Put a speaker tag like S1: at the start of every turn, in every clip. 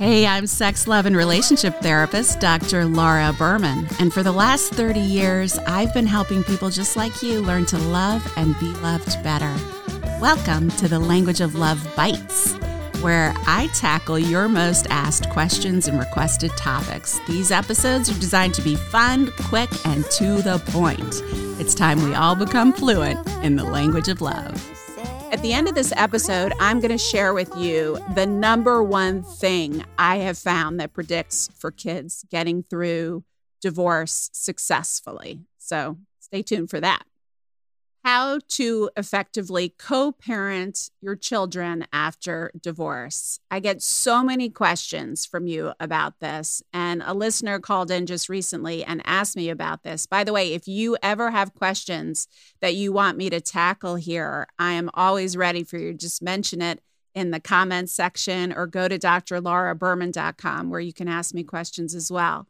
S1: Hey, I'm sex, love, and relationship therapist, Dr. Laura Berman. And for the last 30 years, I've been helping people just like you learn to love and be loved better. Welcome to the Language of Love Bites, where I tackle your most asked questions and requested topics. These episodes are designed to be fun, quick, and to the point. It's time we all become fluent in the language of love. At the end of this episode, I'm going to share with you the number one thing I have found that predicts for kids getting through divorce successfully. So stay tuned for that how to effectively co parent your children after divorce. I get so many questions from you about this. And a listener called in just recently and asked me about this. By the way, if you ever have questions that you want me to tackle here, I am always ready for you. Just mention it in the comments section or go to drlauraberman.com where you can ask me questions as well.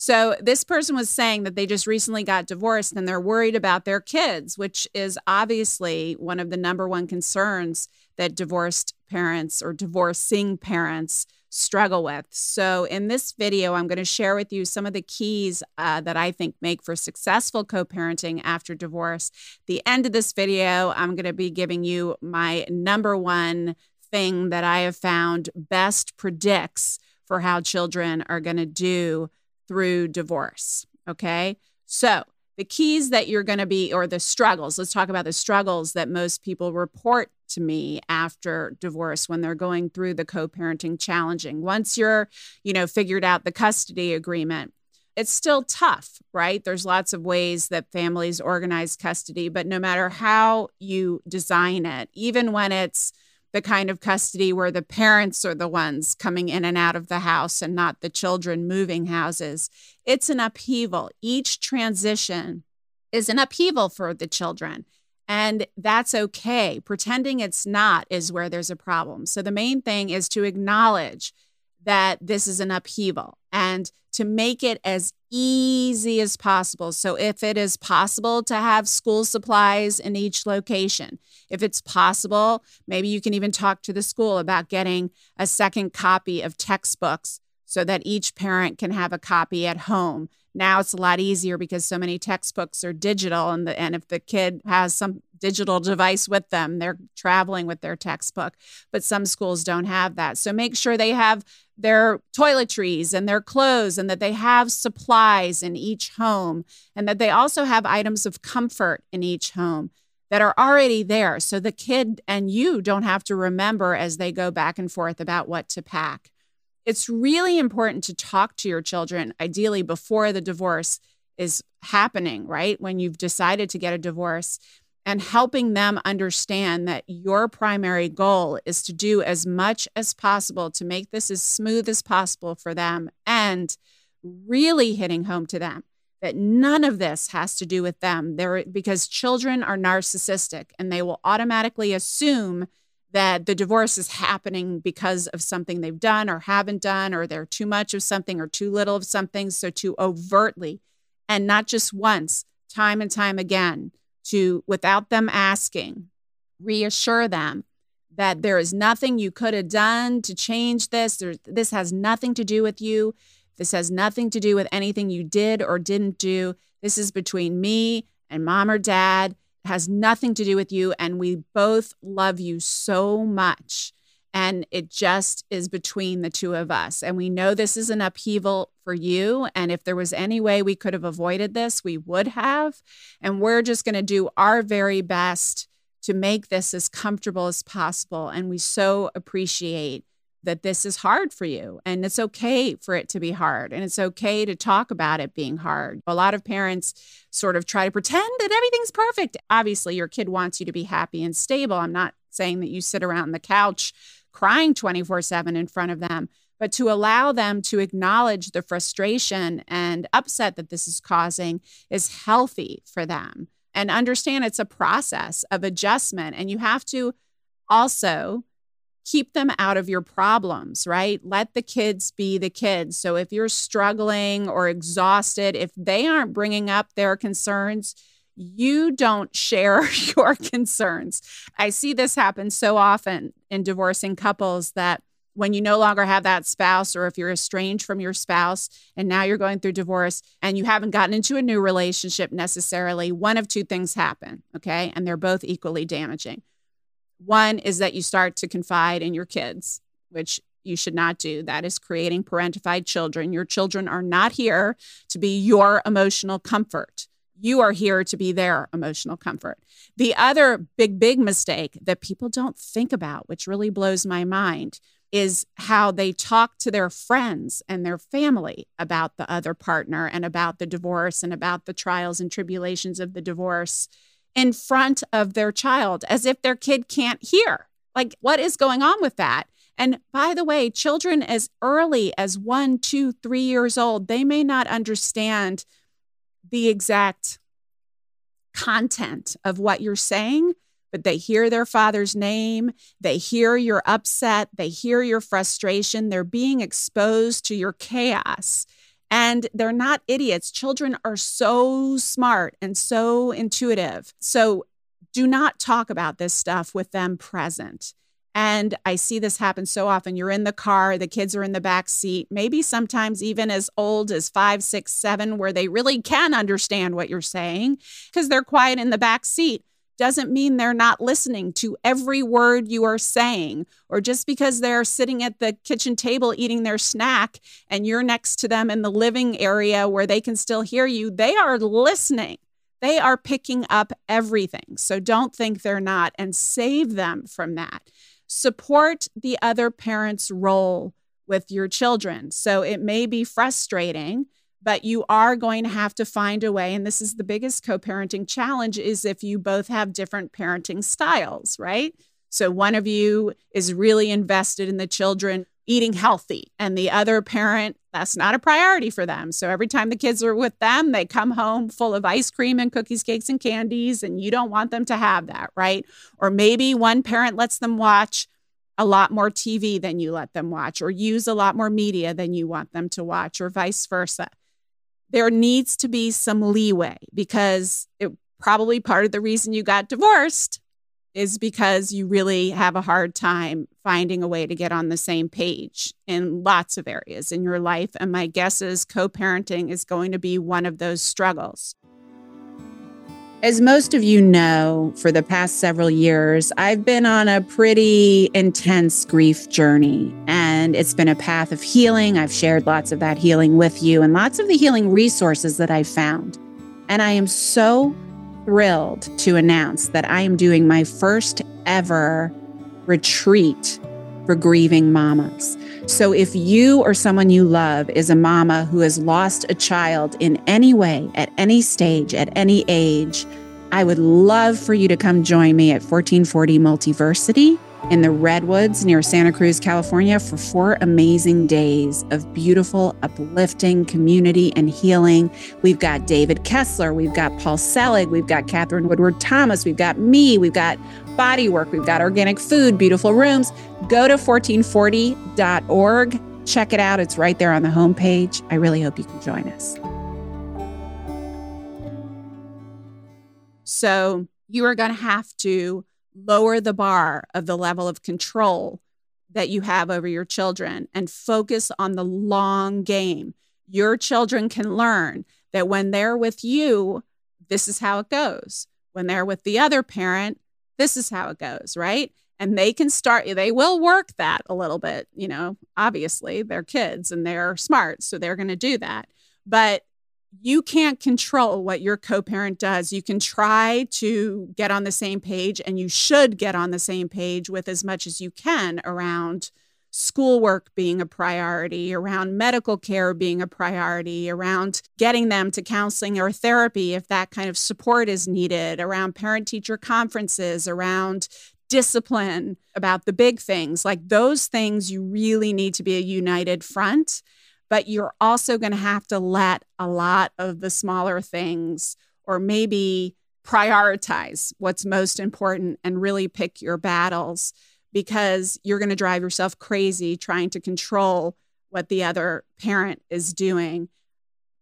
S1: So this person was saying that they just recently got divorced and they're worried about their kids, which is obviously one of the number one concerns that divorced parents or divorcing parents struggle with. So in this video, I'm going to share with you some of the keys uh, that I think make for successful co-parenting after divorce. The end of this video, I'm going to be giving you my number one thing that I have found best predicts for how children are going to do through divorce. Okay. So, the keys that you're going to be, or the struggles, let's talk about the struggles that most people report to me after divorce when they're going through the co parenting challenging. Once you're, you know, figured out the custody agreement, it's still tough, right? There's lots of ways that families organize custody, but no matter how you design it, even when it's the kind of custody where the parents are the ones coming in and out of the house and not the children moving houses. It's an upheaval. Each transition is an upheaval for the children. And that's okay. Pretending it's not is where there's a problem. So the main thing is to acknowledge that this is an upheaval and to make it as easy as possible. So, if it is possible to have school supplies in each location, if it's possible, maybe you can even talk to the school about getting a second copy of textbooks so that each parent can have a copy at home. Now it's a lot easier because so many textbooks are digital, and, the, and if the kid has some digital device with them, they're traveling with their textbook. But some schools don't have that. So make sure they have their toiletries and their clothes and that they have supplies in each home and that they also have items of comfort in each home that are already there. So the kid and you don't have to remember as they go back and forth about what to pack. It's really important to talk to your children, ideally before the divorce is happening, right? When you've decided to get a divorce and helping them understand that your primary goal is to do as much as possible to make this as smooth as possible for them and really hitting home to them that none of this has to do with them. They're, because children are narcissistic and they will automatically assume that the divorce is happening because of something they've done or haven't done or they're too much of something or too little of something. So to overtly and not just once time and time again to, without them asking, reassure them that there is nothing you could have done to change this. There, this has nothing to do with you. This has nothing to do with anything you did or didn't do. This is between me and mom or dad. It has nothing to do with you. And we both love you so much. And it just is between the two of us. And we know this is an upheaval for you. And if there was any way we could have avoided this, we would have. And we're just going to do our very best to make this as comfortable as possible. And we so appreciate that this is hard for you. And it's okay for it to be hard. And it's okay to talk about it being hard. A lot of parents sort of try to pretend that everything's perfect. Obviously, your kid wants you to be happy and stable. I'm not saying that you sit around the couch crying 24 7 in front of them, but to allow them to acknowledge the frustration and upset that this is causing is healthy for them. And understand it's a process of adjustment. And you have to also keep them out of your problems, right? Let the kids be the kids. So if you're struggling or exhausted, if they aren't bringing up their concerns, you don't share your concerns. I see this happen so often in divorcing couples that when you no longer have that spouse, or if you're estranged from your spouse and now you're going through divorce and you haven't gotten into a new relationship necessarily, one of two things happen. Okay. And they're both equally damaging. One is that you start to confide in your kids, which you should not do. That is creating parentified children. Your children are not here to be your emotional comfort. You are here to be their emotional comfort. The other big, big mistake that people don't think about, which really blows my mind, is how they talk to their friends and their family about the other partner and about the divorce and about the trials and tribulations of the divorce in front of their child as if their kid can't hear. Like, what is going on with that? And by the way, children as early as one, two, three years old, they may not understand the exact content of what you're saying, but they hear their father's name. They hear you're upset. They hear your frustration. They're being exposed to your chaos. And they're not idiots. Children are so smart and so intuitive. So do not talk about this stuff with them present. And I see this happen so often. You're in the car, the kids are in the back seat, maybe sometimes even as old as five, six, seven, where they really can understand what you're saying because they're quiet in the back seat. Doesn't mean they're not listening to every word you are saying, or just because they're sitting at the kitchen table eating their snack and you're next to them in the living area where they can still hear you, they are listening. They are picking up everything. So don't think they're not and save them from that support the other parent's role with your children. So it may be frustrating, but you are going to have to find a way and this is the biggest co-parenting challenge is if you both have different parenting styles, right? So one of you is really invested in the children eating healthy and the other parent that's not a priority for them. So every time the kids are with them, they come home full of ice cream and cookies, cakes and candies and you don't want them to have that, right? Or maybe one parent lets them watch a lot more TV than you let them watch or use a lot more media than you want them to watch or vice versa. There needs to be some leeway because it probably part of the reason you got divorced is because you really have a hard time finding a way to get on the same page in lots of areas in your life. And my guess is co parenting is going to be one of those struggles. As most of you know, for the past several years, I've been on a pretty intense grief journey, and it's been a path of healing. I've shared lots of that healing with you and lots of the healing resources that I've found. And I am so thrilled to announce that I am doing my first ever retreat for grieving mamas. So, if you or someone you love is a mama who has lost a child in any way, at any stage, at any age, I would love for you to come join me at 1440 Multiversity in the Redwoods near Santa Cruz, California, for four amazing days of beautiful, uplifting community and healing. We've got David Kessler, we've got Paul Selig, we've got Katherine Woodward Thomas, we've got me, we've got body work, we've got organic food, beautiful rooms. Go to 1440.org. Check it out. It's right there on the homepage. I really hope you can join us. So, you are going to have to lower the bar of the level of control that you have over your children and focus on the long game. Your children can learn that when they're with you, this is how it goes. When they're with the other parent, this is how it goes, right? And they can start, they will work that a little bit. You know, obviously, they're kids and they're smart, so they're going to do that. But you can't control what your co parent does. You can try to get on the same page, and you should get on the same page with as much as you can around schoolwork being a priority, around medical care being a priority, around getting them to counseling or therapy if that kind of support is needed, around parent teacher conferences, around discipline, about the big things. Like those things, you really need to be a united front but you're also going to have to let a lot of the smaller things or maybe prioritize what's most important and really pick your battles because you're going to drive yourself crazy trying to control what the other parent is doing.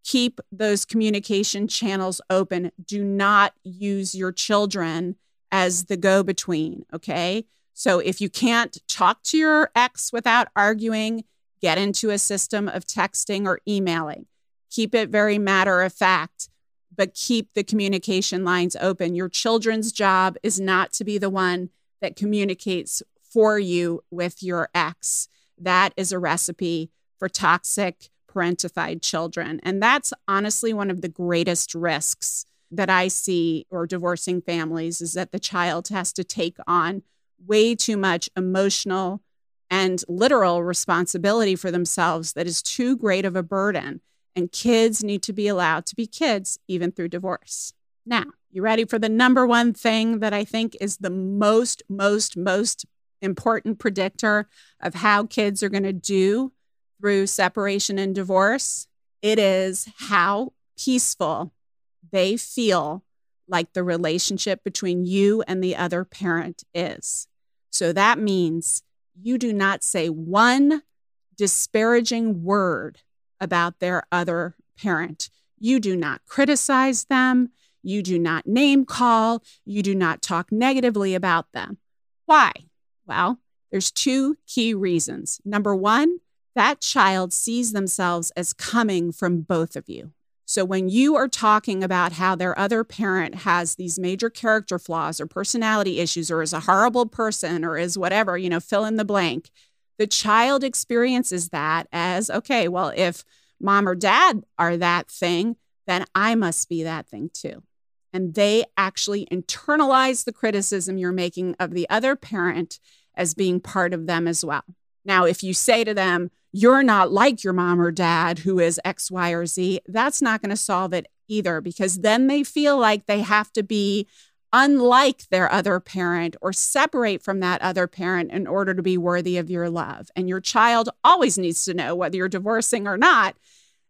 S1: Keep those communication channels open. Do not use your children as the go between, okay? So if you can't talk to your ex without arguing, get into a system of texting or emailing. Keep it very matter of fact, but keep the communication lines open. Your children's job is not to be the one that communicates for you with your ex. That is a recipe for toxic parentified children. And that's honestly one of the greatest risks that I see or divorcing families is that the child has to take on way too much emotional and literal responsibility for themselves that is too great of a burden. And kids need to be allowed to be kids even through divorce. Now, you ready for the number one thing that I think is the most, most, most important predictor of how kids are going to do through separation and divorce? It is how peaceful they feel like the relationship between you and the other parent is. So that means you do not say one disparaging word about their other parent. You do not criticize them. You do not name call. You do not talk negatively about them. Why? Well, there's two key reasons. Number one, that child sees themselves as coming from both of you. So when you are talking about how their other parent has these major character flaws or personality issues or is a horrible person or is whatever, you know, fill in the blank, the child experiences that as okay, well, if mom or dad are that thing, then I must be that thing too. And they actually internalize the criticism you're making of the other parent as being part of them as well. Now, if you say to them, you're not like your mom or dad who is X, Y, or Z, that's not going to solve it either because then they feel like they have to be unlike their other parent or separate from that other parent in order to be worthy of your love. And your child always needs to know, whether you're divorcing or not,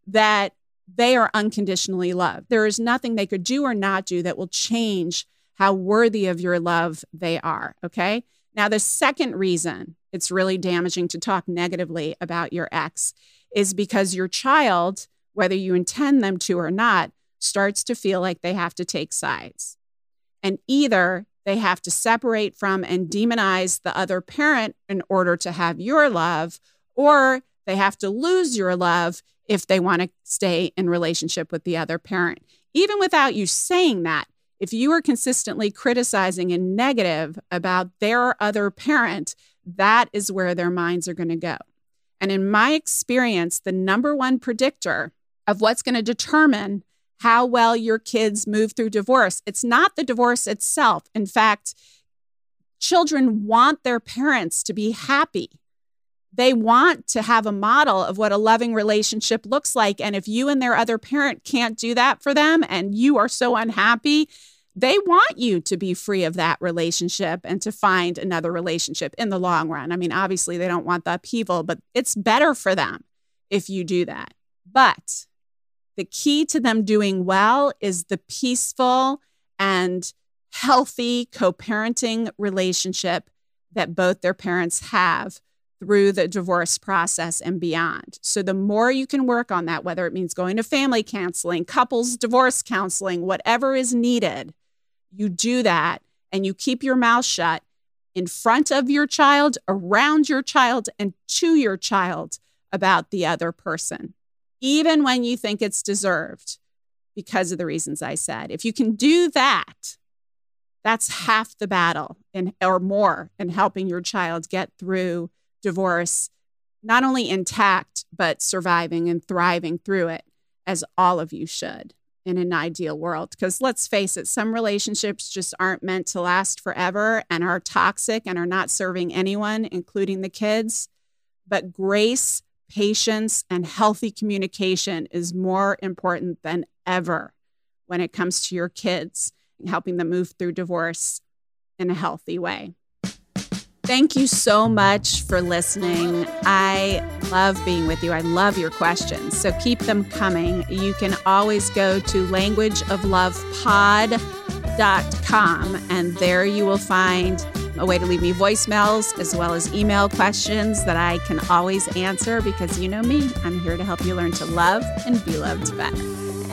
S1: that they are unconditionally loved. There is nothing they could do or not do that will change how worthy of your love they are. Okay. Now, the second reason it's really damaging to talk negatively about your ex is because your child, whether you intend them to or not, starts to feel like they have to take sides. And either they have to separate from and demonize the other parent in order to have your love, or they have to lose your love if they want to stay in relationship with the other parent. Even without you saying that, if you are consistently criticizing and negative about their other parent, that is where their minds are going to go. And in my experience, the number one predictor of what's going to determine how well your kids move through divorce, it's not the divorce itself. In fact, children want their parents to be happy. They want to have a model of what a loving relationship looks like. And if you and their other parent can't do that for them and you are so unhappy, they want you to be free of that relationship and to find another relationship in the long run. I mean, obviously, they don't want the upheaval, but it's better for them if you do that. But the key to them doing well is the peaceful and healthy co parenting relationship that both their parents have through the divorce process and beyond. So, the more you can work on that, whether it means going to family counseling, couples divorce counseling, whatever is needed, you do that and you keep your mouth shut in front of your child, around your child, and to your child about the other person, even when you think it's deserved because of the reasons I said. If you can do that, that's half the battle in, or more in helping your child get through divorce, not only intact, but surviving and thriving through it, as all of you should in an ideal world. Because let's face it, some relationships just aren't meant to last forever and are toxic and are not serving anyone, including the kids. But grace, patience, and healthy communication is more important than ever when it comes to your kids helping them move through divorce in a healthy way. Thank you so much for listening. I love being with you. I love your questions. So keep them coming. You can always go to languageoflovepod.com and there you will find a way to leave me voicemails as well as email questions that I can always answer because you know me. I'm here to help you learn to love and be loved better.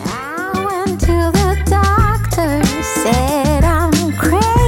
S1: I went to the doctor, said I'm crazy